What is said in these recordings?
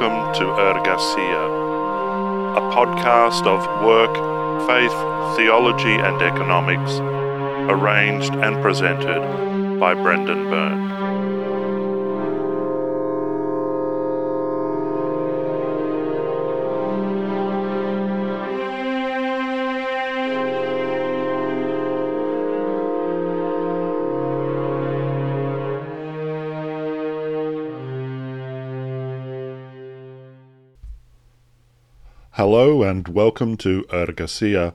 welcome to Ergasia, a podcast of work, faith, theology, and economics, arranged and presented by Brendan Byrne. Hello and welcome to Ergasia.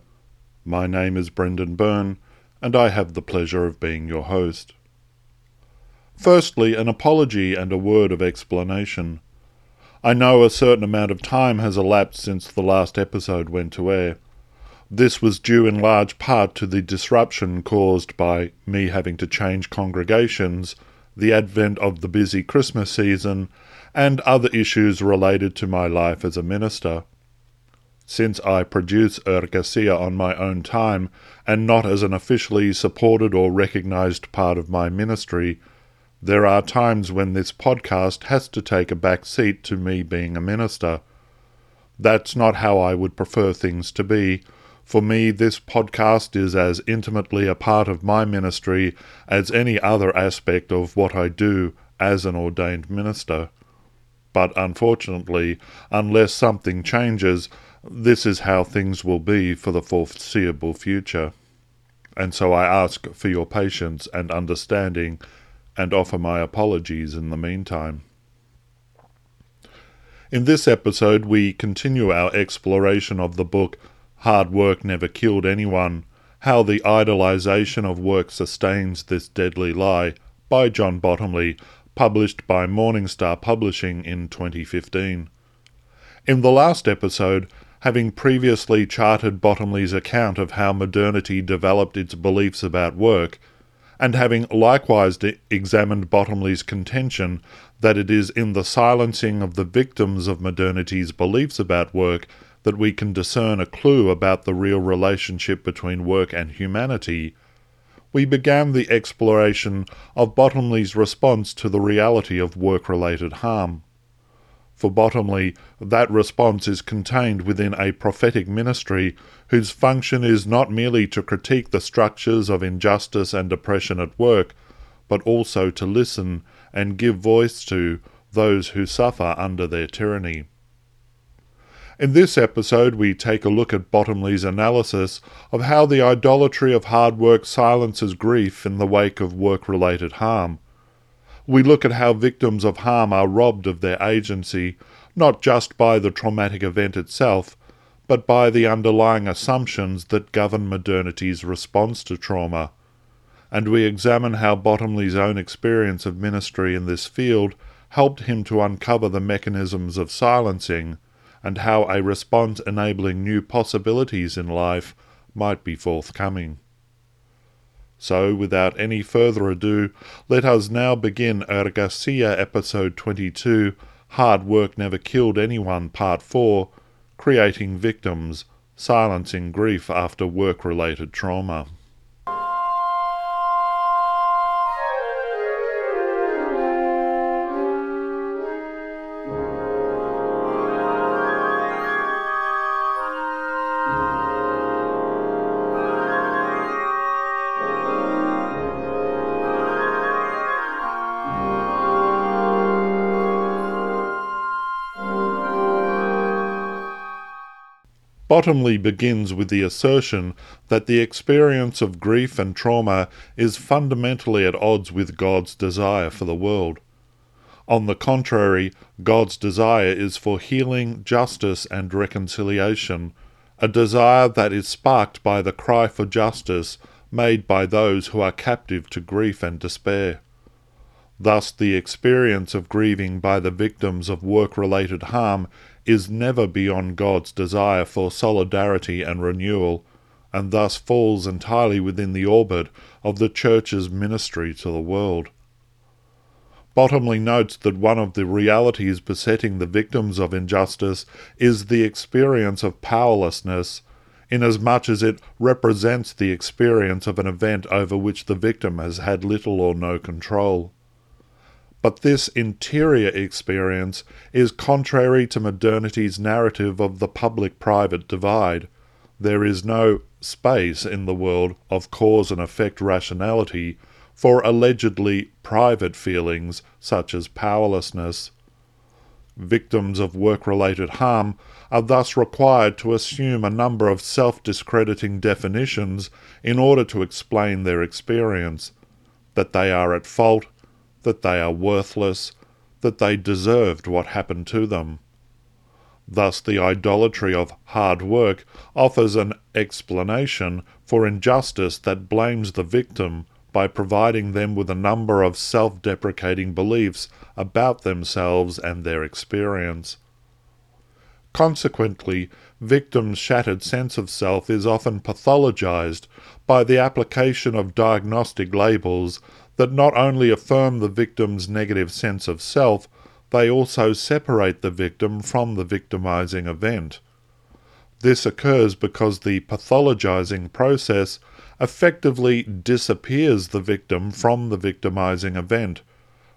My name is Brendan Byrne, and I have the pleasure of being your host. Firstly, an apology and a word of explanation. I know a certain amount of time has elapsed since the last episode went to air. This was due in large part to the disruption caused by me having to change congregations, the advent of the busy Christmas season, and other issues related to my life as a minister since I produce Ergasia on my own time and not as an officially supported or recognized part of my ministry, there are times when this podcast has to take a back seat to me being a minister. That's not how I would prefer things to be. For me, this podcast is as intimately a part of my ministry as any other aspect of what I do as an ordained minister. But unfortunately, unless something changes, this is how things will be for the foreseeable future. And so I ask for your patience and understanding and offer my apologies in the meantime. In this episode, we continue our exploration of the book Hard Work Never Killed Anyone How the Idolization of Work Sustains This Deadly Lie by John Bottomley, published by Morningstar Publishing in 2015. In the last episode, having previously charted Bottomley's account of how modernity developed its beliefs about work, and having likewise examined Bottomley's contention that it is in the silencing of the victims of modernity's beliefs about work that we can discern a clue about the real relationship between work and humanity, we began the exploration of Bottomley's response to the reality of work related harm. For Bottomley, that response is contained within a prophetic ministry whose function is not merely to critique the structures of injustice and oppression at work, but also to listen and give voice to those who suffer under their tyranny. In this episode, we take a look at Bottomley's analysis of how the idolatry of hard work silences grief in the wake of work related harm we look at how victims of harm are robbed of their agency, not just by the traumatic event itself, but by the underlying assumptions that govern modernity's response to trauma. And we examine how Bottomley's own experience of ministry in this field helped him to uncover the mechanisms of silencing, and how a response enabling new possibilities in life might be forthcoming. So, without any further ado, let us now begin Ergasia episode 22 Hard Work Never Killed Anyone, Part 4 Creating Victims, Silencing Grief After Work Related Trauma. Bottomley begins with the assertion that the experience of grief and trauma is fundamentally at odds with God's desire for the world. On the contrary, God's desire is for healing, justice, and reconciliation, a desire that is sparked by the cry for justice made by those who are captive to grief and despair. Thus, the experience of grieving by the victims of work related harm is never beyond God's desire for solidarity and renewal, and thus falls entirely within the orbit of the Church's ministry to the world. Bottomley notes that one of the realities besetting the victims of injustice is the experience of powerlessness, inasmuch as it represents the experience of an event over which the victim has had little or no control. But this interior experience is contrary to modernity's narrative of the public private divide. There is no space in the world of cause and effect rationality for allegedly private feelings such as powerlessness. Victims of work related harm are thus required to assume a number of self discrediting definitions in order to explain their experience that they are at fault, that they are worthless, that they deserved what happened to them. Thus, the idolatry of hard work offers an explanation for injustice that blames the victim by providing them with a number of self deprecating beliefs about themselves and their experience. Consequently, victims' shattered sense of self is often pathologized by the application of diagnostic labels that not only affirm the victim's negative sense of self, they also separate the victim from the victimizing event. This occurs because the pathologizing process effectively disappears the victim from the victimizing event,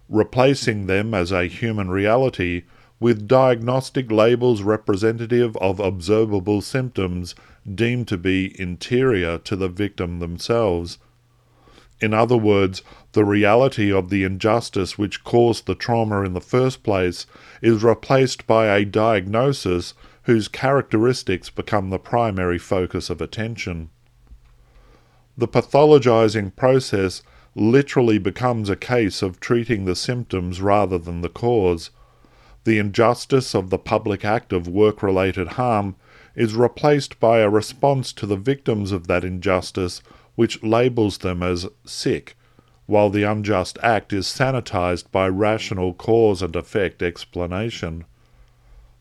replacing them as a human reality with diagnostic labels representative of observable symptoms deemed to be interior to the victim themselves. In other words, the reality of the injustice which caused the trauma in the first place is replaced by a diagnosis whose characteristics become the primary focus of attention. The pathologizing process literally becomes a case of treating the symptoms rather than the cause. The injustice of the public act of work related harm is replaced by a response to the victims of that injustice which labels them as sick, while the unjust act is sanitized by rational cause and effect explanation.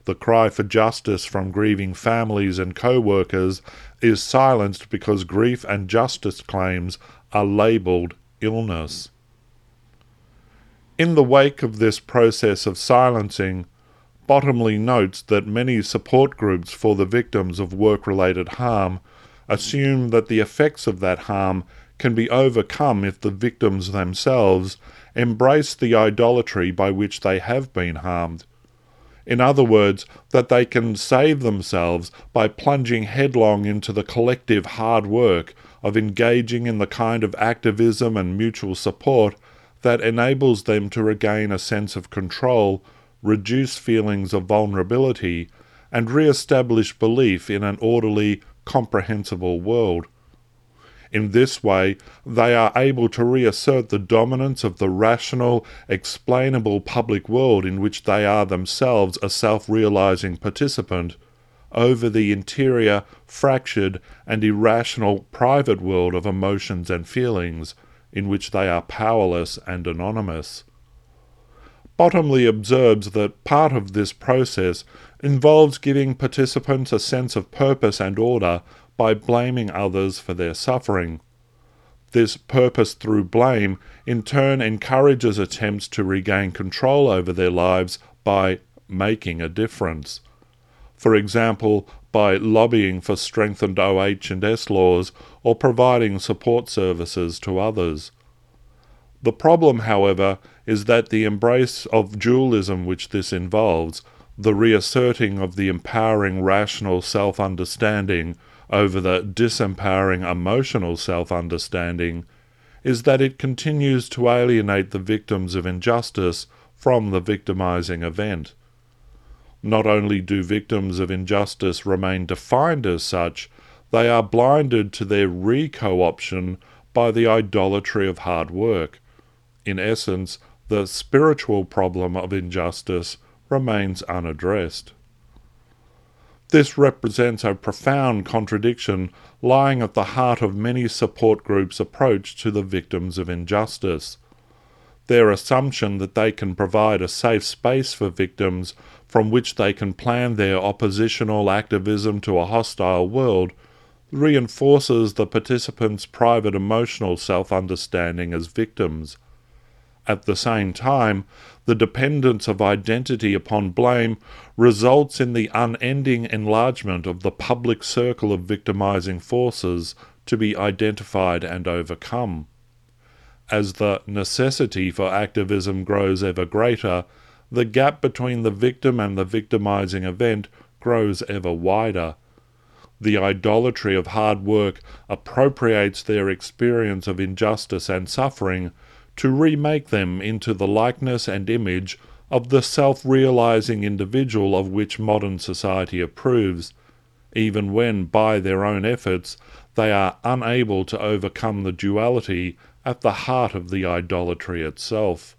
The cry for justice from grieving families and co workers is silenced because grief and justice claims are labelled illness. In the wake of this process of silencing, Bottomley notes that many support groups for the victims of work related harm assume that the effects of that harm can be overcome if the victims themselves embrace the idolatry by which they have been harmed. In other words, that they can save themselves by plunging headlong into the collective hard work of engaging in the kind of activism and mutual support that enables them to regain a sense of control reduce feelings of vulnerability, and re establish belief in an orderly, comprehensible world. In this way, they are able to reassert the dominance of the rational, explainable public world in which they are themselves a self realizing participant over the interior, fractured, and irrational private world of emotions and feelings in which they are powerless and anonymous. Bottomley observes that part of this process involves giving participants a sense of purpose and order by blaming others for their suffering. This purpose through blame in turn encourages attempts to regain control over their lives by making a difference. For example, by lobbying for strengthened OH and S laws or providing support services to others. The problem, however, is that the embrace of dualism which this involves, the reasserting of the empowering rational self understanding over the disempowering emotional self understanding, is that it continues to alienate the victims of injustice from the victimizing event. Not only do victims of injustice remain defined as such, they are blinded to their re co option by the idolatry of hard work in essence, the spiritual problem of injustice remains unaddressed. This represents a profound contradiction lying at the heart of many support groups' approach to the victims of injustice. Their assumption that they can provide a safe space for victims from which they can plan their oppositional activism to a hostile world reinforces the participants' private emotional self understanding as victims at the same time, the dependence of identity upon blame results in the unending enlargement of the public circle of victimizing forces to be identified and overcome. As the necessity for activism grows ever greater, the gap between the victim and the victimizing event grows ever wider. The idolatry of hard work appropriates their experience of injustice and suffering to remake them into the likeness and image of the self realizing individual of which modern society approves, even when by their own efforts they are unable to overcome the duality at the heart of the idolatry itself.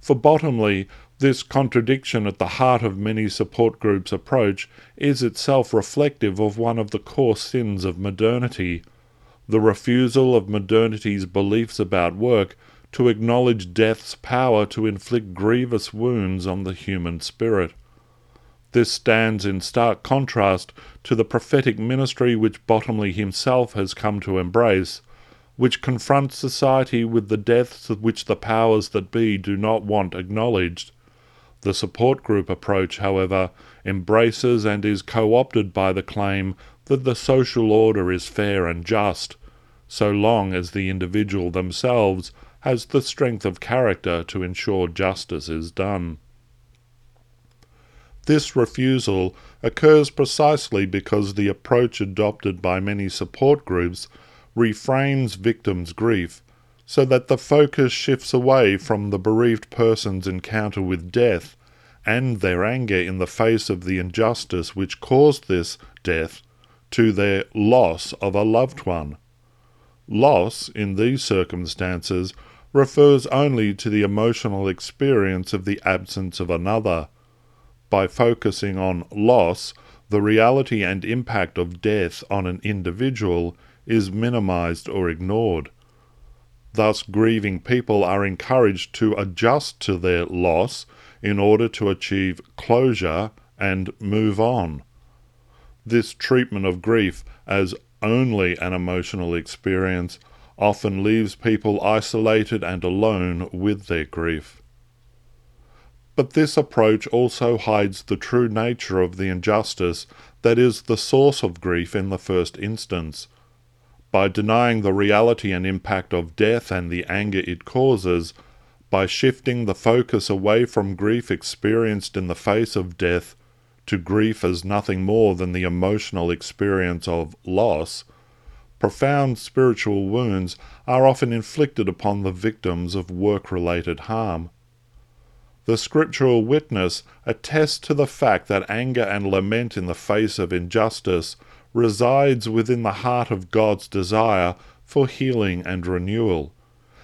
For Bottomley, this contradiction at the heart of many support groups' approach is itself reflective of one of the core sins of modernity the refusal of modernity's beliefs about work to acknowledge death's power to inflict grievous wounds on the human spirit. This stands in stark contrast to the prophetic ministry which Bottomley himself has come to embrace, which confronts society with the deaths which the powers that be do not want acknowledged. The support group approach, however, embraces and is co opted by the claim that the social order is fair and just, so long as the individual themselves has the strength of character to ensure justice is done. This refusal occurs precisely because the approach adopted by many support groups reframes victims' grief so that the focus shifts away from the bereaved person's encounter with death and their anger in the face of the injustice which caused this death to their loss of a loved one. Loss, in these circumstances, refers only to the emotional experience of the absence of another. By focusing on loss, the reality and impact of death on an individual is minimized or ignored. Thus, grieving people are encouraged to adjust to their loss in order to achieve closure and move on. This treatment of grief as only an emotional experience often leaves people isolated and alone with their grief. But this approach also hides the true nature of the injustice that is the source of grief in the first instance. By denying the reality and impact of death and the anger it causes, by shifting the focus away from grief experienced in the face of death to grief as nothing more than the emotional experience of loss, profound spiritual wounds are often inflicted upon the victims of work related harm. The scriptural witness attests to the fact that anger and lament in the face of injustice resides within the heart of God's desire for healing and renewal.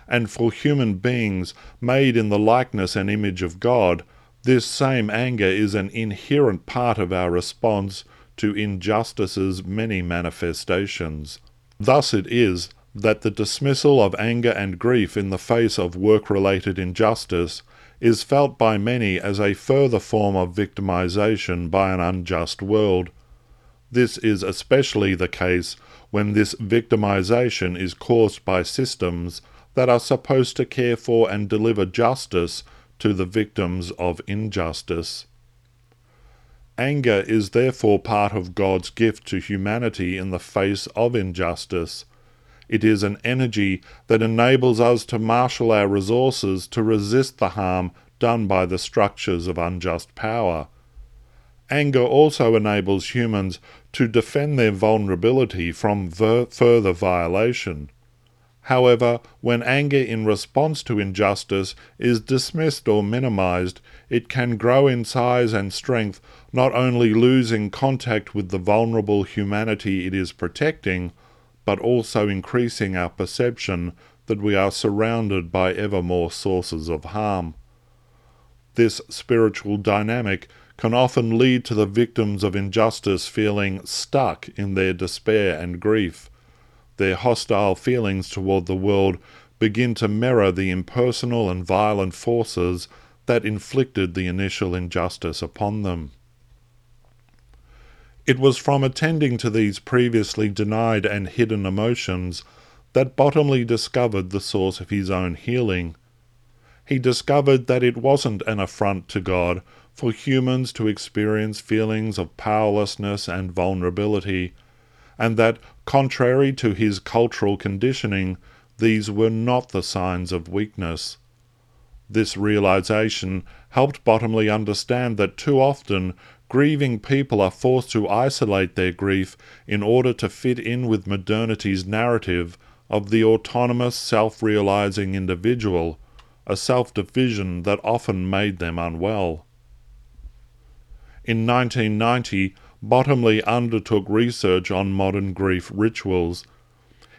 And for human beings made in the likeness and image of God, this same anger is an inherent part of our response to injustice's many manifestations. Thus it is that the dismissal of anger and grief in the face of work related injustice is felt by many as a further form of victimization by an unjust world. This is especially the case when this victimization is caused by systems that are supposed to care for and deliver justice to the victims of injustice. Anger is therefore part of God's gift to humanity in the face of injustice. It is an energy that enables us to marshal our resources to resist the harm done by the structures of unjust power. Anger also enables humans to defend their vulnerability from ver- further violation. However, when anger in response to injustice is dismissed or minimized, it can grow in size and strength, not only losing contact with the vulnerable humanity it is protecting, but also increasing our perception that we are surrounded by ever more sources of harm. This spiritual dynamic can often lead to the victims of injustice feeling stuck in their despair and grief their hostile feelings toward the world begin to mirror the impersonal and violent forces that inflicted the initial injustice upon them. It was from attending to these previously denied and hidden emotions that Bottomley discovered the source of his own healing. He discovered that it wasn't an affront to God for humans to experience feelings of powerlessness and vulnerability and that, contrary to his cultural conditioning, these were not the signs of weakness. This realization helped Bottomley understand that too often grieving people are forced to isolate their grief in order to fit in with modernity's narrative of the autonomous, self realizing individual, a self division that often made them unwell. In 1990, Bottomley undertook research on modern grief rituals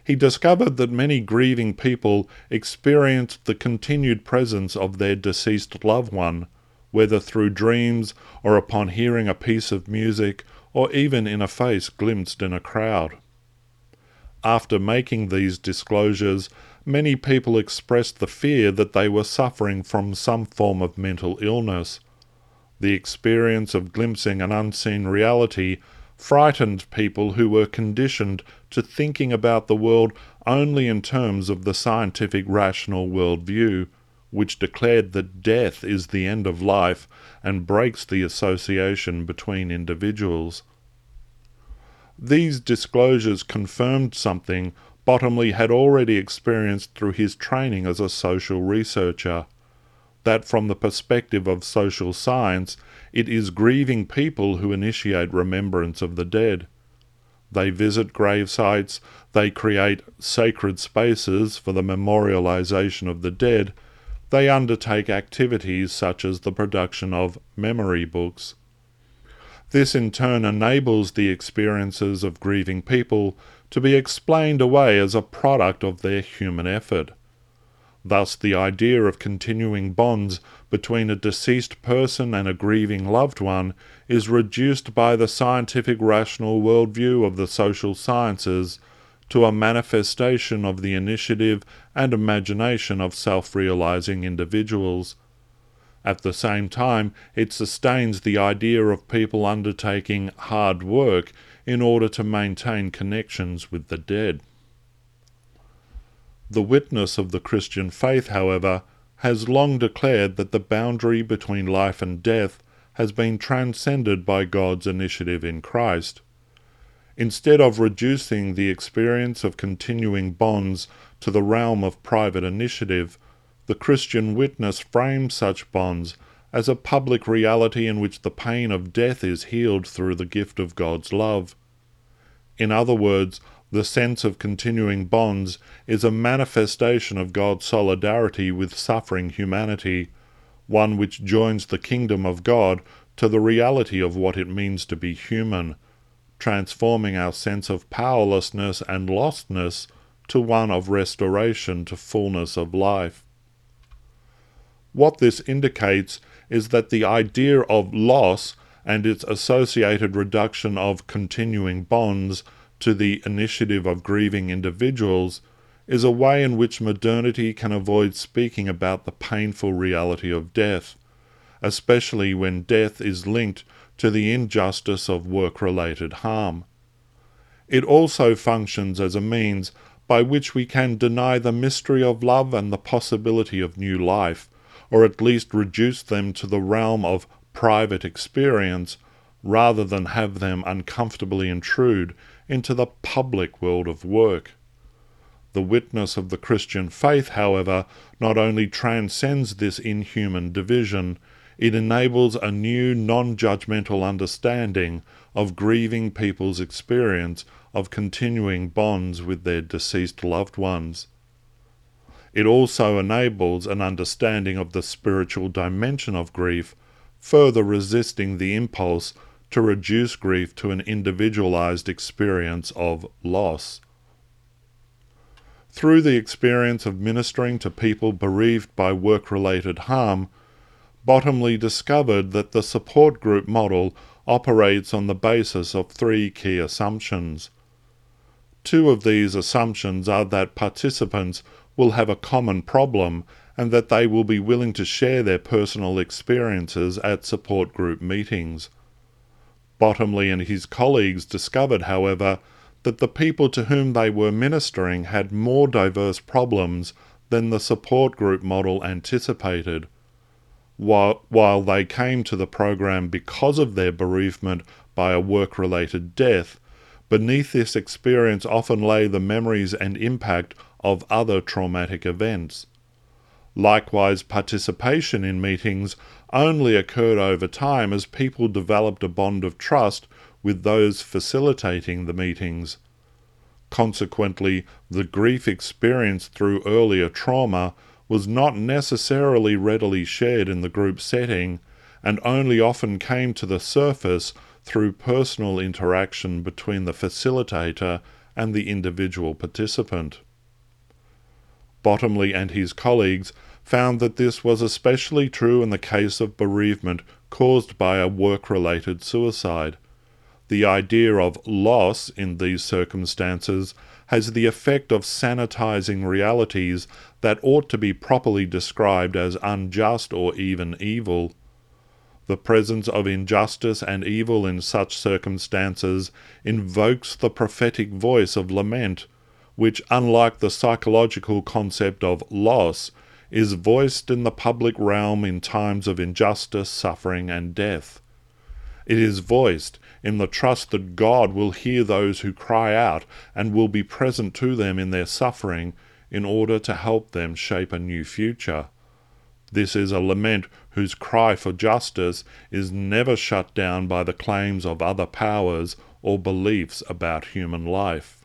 he discovered that many grieving people experienced the continued presence of their deceased loved one, whether through dreams or upon hearing a piece of music or even in a face glimpsed in a crowd. After making these disclosures, many people expressed the fear that they were suffering from some form of mental illness. The experience of glimpsing an unseen reality frightened people who were conditioned to thinking about the world only in terms of the scientific rational worldview, which declared that death is the end of life and breaks the association between individuals. These disclosures confirmed something Bottomley had already experienced through his training as a social researcher that from the perspective of social science, it is grieving people who initiate remembrance of the dead. They visit grave sites, they create sacred spaces for the memorialization of the dead, they undertake activities such as the production of memory books. This in turn enables the experiences of grieving people to be explained away as a product of their human effort. Thus, the idea of continuing bonds between a deceased person and a grieving loved one is reduced by the scientific rational worldview of the social sciences to a manifestation of the initiative and imagination of self realizing individuals. At the same time, it sustains the idea of people undertaking hard work in order to maintain connections with the dead. The witness of the Christian faith, however, has long declared that the boundary between life and death has been transcended by God's initiative in Christ. Instead of reducing the experience of continuing bonds to the realm of private initiative, the Christian witness frames such bonds as a public reality in which the pain of death is healed through the gift of God's love. In other words, the sense of continuing bonds is a manifestation of God's solidarity with suffering humanity, one which joins the kingdom of God to the reality of what it means to be human, transforming our sense of powerlessness and lostness to one of restoration to fullness of life. What this indicates is that the idea of loss and its associated reduction of continuing bonds to the initiative of grieving individuals is a way in which modernity can avoid speaking about the painful reality of death, especially when death is linked to the injustice of work related harm. It also functions as a means by which we can deny the mystery of love and the possibility of new life, or at least reduce them to the realm of private experience rather than have them uncomfortably intrude into the public world of work. The witness of the Christian faith, however, not only transcends this inhuman division, it enables a new non judgmental understanding of grieving people's experience of continuing bonds with their deceased loved ones. It also enables an understanding of the spiritual dimension of grief, further resisting the impulse to reduce grief to an individualized experience of loss. Through the experience of ministering to people bereaved by work related harm, Bottomley discovered that the support group model operates on the basis of three key assumptions. Two of these assumptions are that participants will have a common problem and that they will be willing to share their personal experiences at support group meetings. Bottomley and his colleagues discovered, however, that the people to whom they were ministering had more diverse problems than the support group model anticipated. While, while they came to the program because of their bereavement by a work related death, beneath this experience often lay the memories and impact of other traumatic events. Likewise, participation in meetings only occurred over time as people developed a bond of trust with those facilitating the meetings. Consequently, the grief experienced through earlier trauma was not necessarily readily shared in the group setting and only often came to the surface through personal interaction between the facilitator and the individual participant. Bottomley and his colleagues found that this was especially true in the case of bereavement caused by a work related suicide. The idea of loss in these circumstances has the effect of sanitizing realities that ought to be properly described as unjust or even evil. The presence of injustice and evil in such circumstances invokes the prophetic voice of lament, which, unlike the psychological concept of loss, is voiced in the public realm in times of injustice, suffering, and death. It is voiced in the trust that God will hear those who cry out and will be present to them in their suffering in order to help them shape a new future. This is a lament whose cry for justice is never shut down by the claims of other powers or beliefs about human life.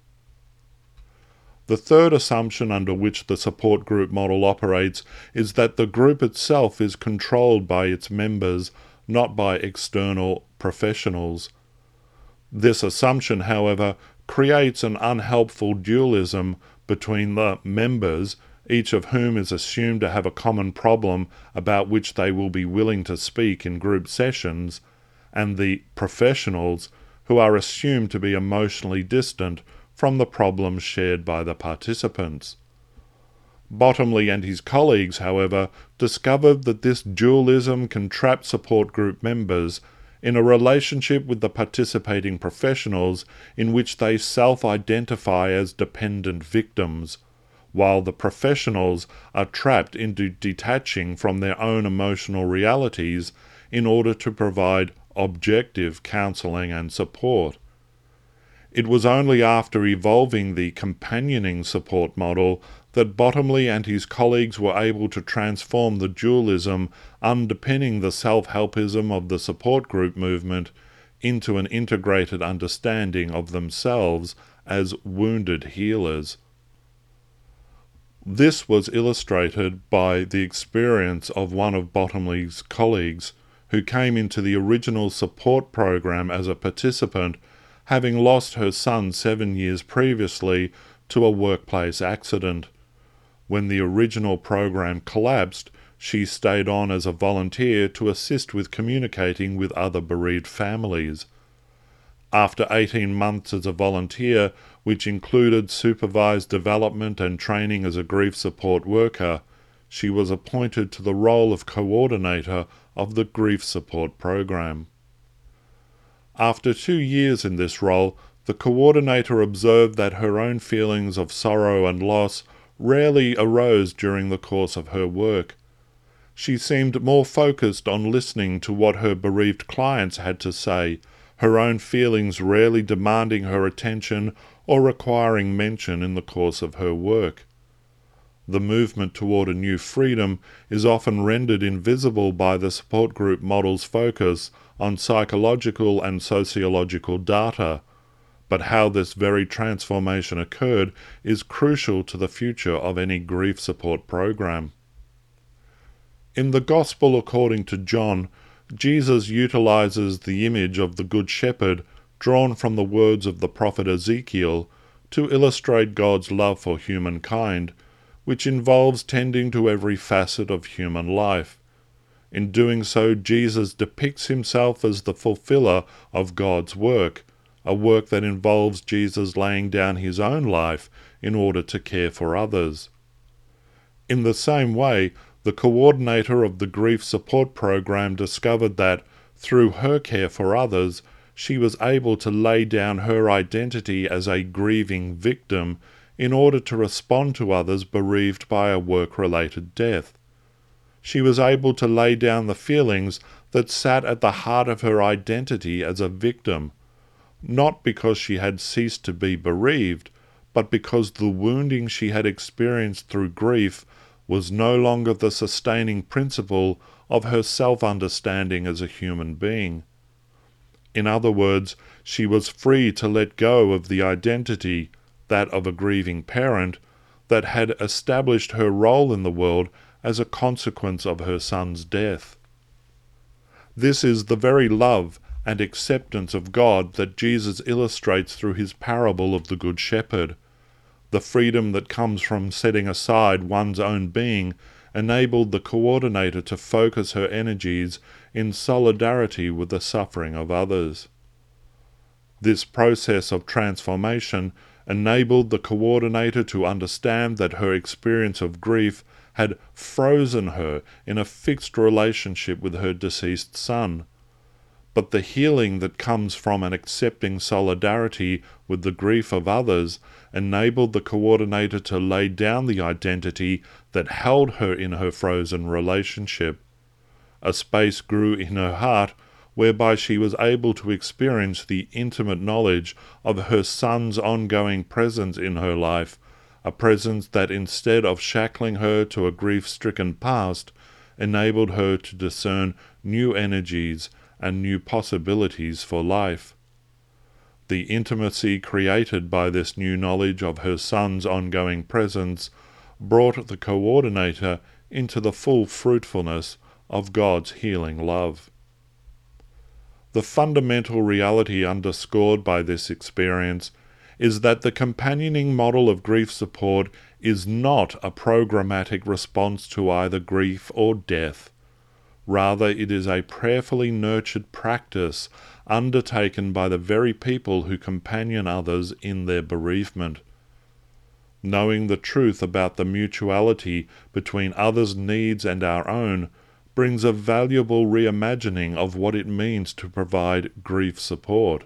The third assumption under which the support group model operates is that the group itself is controlled by its members, not by external professionals. This assumption, however, creates an unhelpful dualism between the members, each of whom is assumed to have a common problem about which they will be willing to speak in group sessions, and the professionals, who are assumed to be emotionally distant from the problems shared by the participants. Bottomley and his colleagues, however, discovered that this dualism can trap support group members in a relationship with the participating professionals in which they self identify as dependent victims, while the professionals are trapped into detaching from their own emotional realities in order to provide objective counselling and support. It was only after evolving the companioning support model that Bottomley and his colleagues were able to transform the dualism underpinning the self helpism of the support group movement into an integrated understanding of themselves as wounded healers. This was illustrated by the experience of one of Bottomley's colleagues who came into the original support program as a participant having lost her son seven years previously to a workplace accident. When the original program collapsed, she stayed on as a volunteer to assist with communicating with other bereaved families. After 18 months as a volunteer, which included supervised development and training as a grief support worker, she was appointed to the role of coordinator of the grief support program. After two years in this role, the coordinator observed that her own feelings of sorrow and loss rarely arose during the course of her work. She seemed more focused on listening to what her bereaved clients had to say, her own feelings rarely demanding her attention or requiring mention in the course of her work. The movement toward a new freedom is often rendered invisible by the support group model's focus on psychological and sociological data, but how this very transformation occurred is crucial to the future of any grief support program. In the Gospel according to John, Jesus utilizes the image of the Good Shepherd drawn from the words of the prophet Ezekiel to illustrate God's love for humankind, which involves tending to every facet of human life. In doing so, Jesus depicts himself as the fulfiller of God's work, a work that involves Jesus laying down his own life in order to care for others. In the same way, the coordinator of the grief support program discovered that, through her care for others, she was able to lay down her identity as a grieving victim in order to respond to others bereaved by a work related death she was able to lay down the feelings that sat at the heart of her identity as a victim, not because she had ceased to be bereaved, but because the wounding she had experienced through grief was no longer the sustaining principle of her self understanding as a human being. In other words, she was free to let go of the identity, that of a grieving parent, that had established her role in the world as a consequence of her son's death. This is the very love and acceptance of God that Jesus illustrates through his parable of the Good Shepherd. The freedom that comes from setting aside one's own being enabled the coordinator to focus her energies in solidarity with the suffering of others. This process of transformation enabled the coordinator to understand that her experience of grief had frozen her in a fixed relationship with her deceased son. But the healing that comes from an accepting solidarity with the grief of others enabled the coordinator to lay down the identity that held her in her frozen relationship. A space grew in her heart whereby she was able to experience the intimate knowledge of her son's ongoing presence in her life a presence that instead of shackling her to a grief stricken past, enabled her to discern new energies and new possibilities for life. The intimacy created by this new knowledge of her son's ongoing presence brought the coordinator into the full fruitfulness of God's healing love. The fundamental reality underscored by this experience is that the companioning model of grief support is not a programmatic response to either grief or death. Rather, it is a prayerfully nurtured practice undertaken by the very people who companion others in their bereavement. Knowing the truth about the mutuality between others' needs and our own brings a valuable reimagining of what it means to provide grief support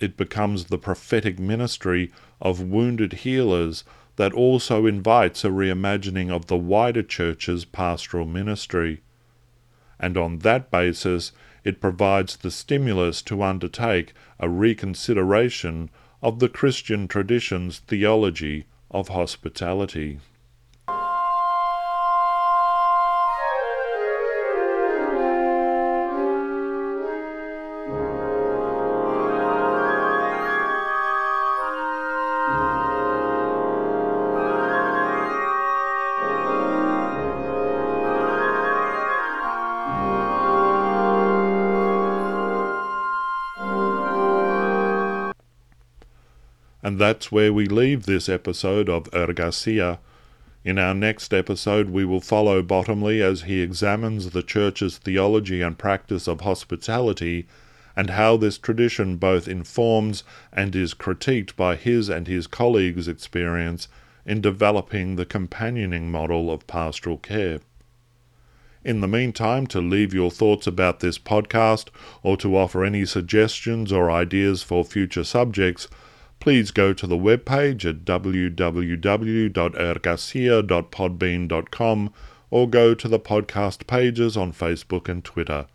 it becomes the prophetic ministry of wounded healers that also invites a reimagining of the wider church's pastoral ministry. And on that basis, it provides the stimulus to undertake a reconsideration of the Christian tradition's theology of hospitality. And that's where we leave this episode of Ergasia. In our next episode, we will follow Bottomley as he examines the Church's theology and practice of hospitality, and how this tradition both informs and is critiqued by his and his colleagues' experience in developing the companioning model of pastoral care. In the meantime, to leave your thoughts about this podcast or to offer any suggestions or ideas for future subjects, please go to the webpage at www.ergasia.podbean.com or go to the podcast pages on Facebook and Twitter.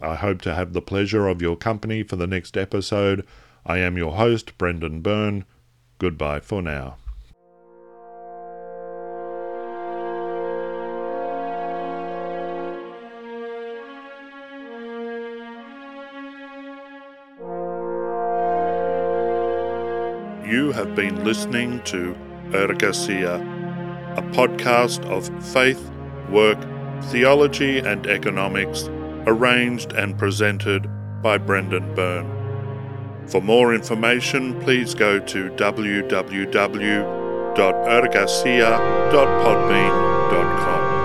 I hope to have the pleasure of your company for the next episode. I am your host, Brendan Byrne. Goodbye for now. You have been listening to Ergasia, a podcast of faith, work, theology, and economics, arranged and presented by Brendan Byrne. For more information, please go to www.ergasia.podbean.com.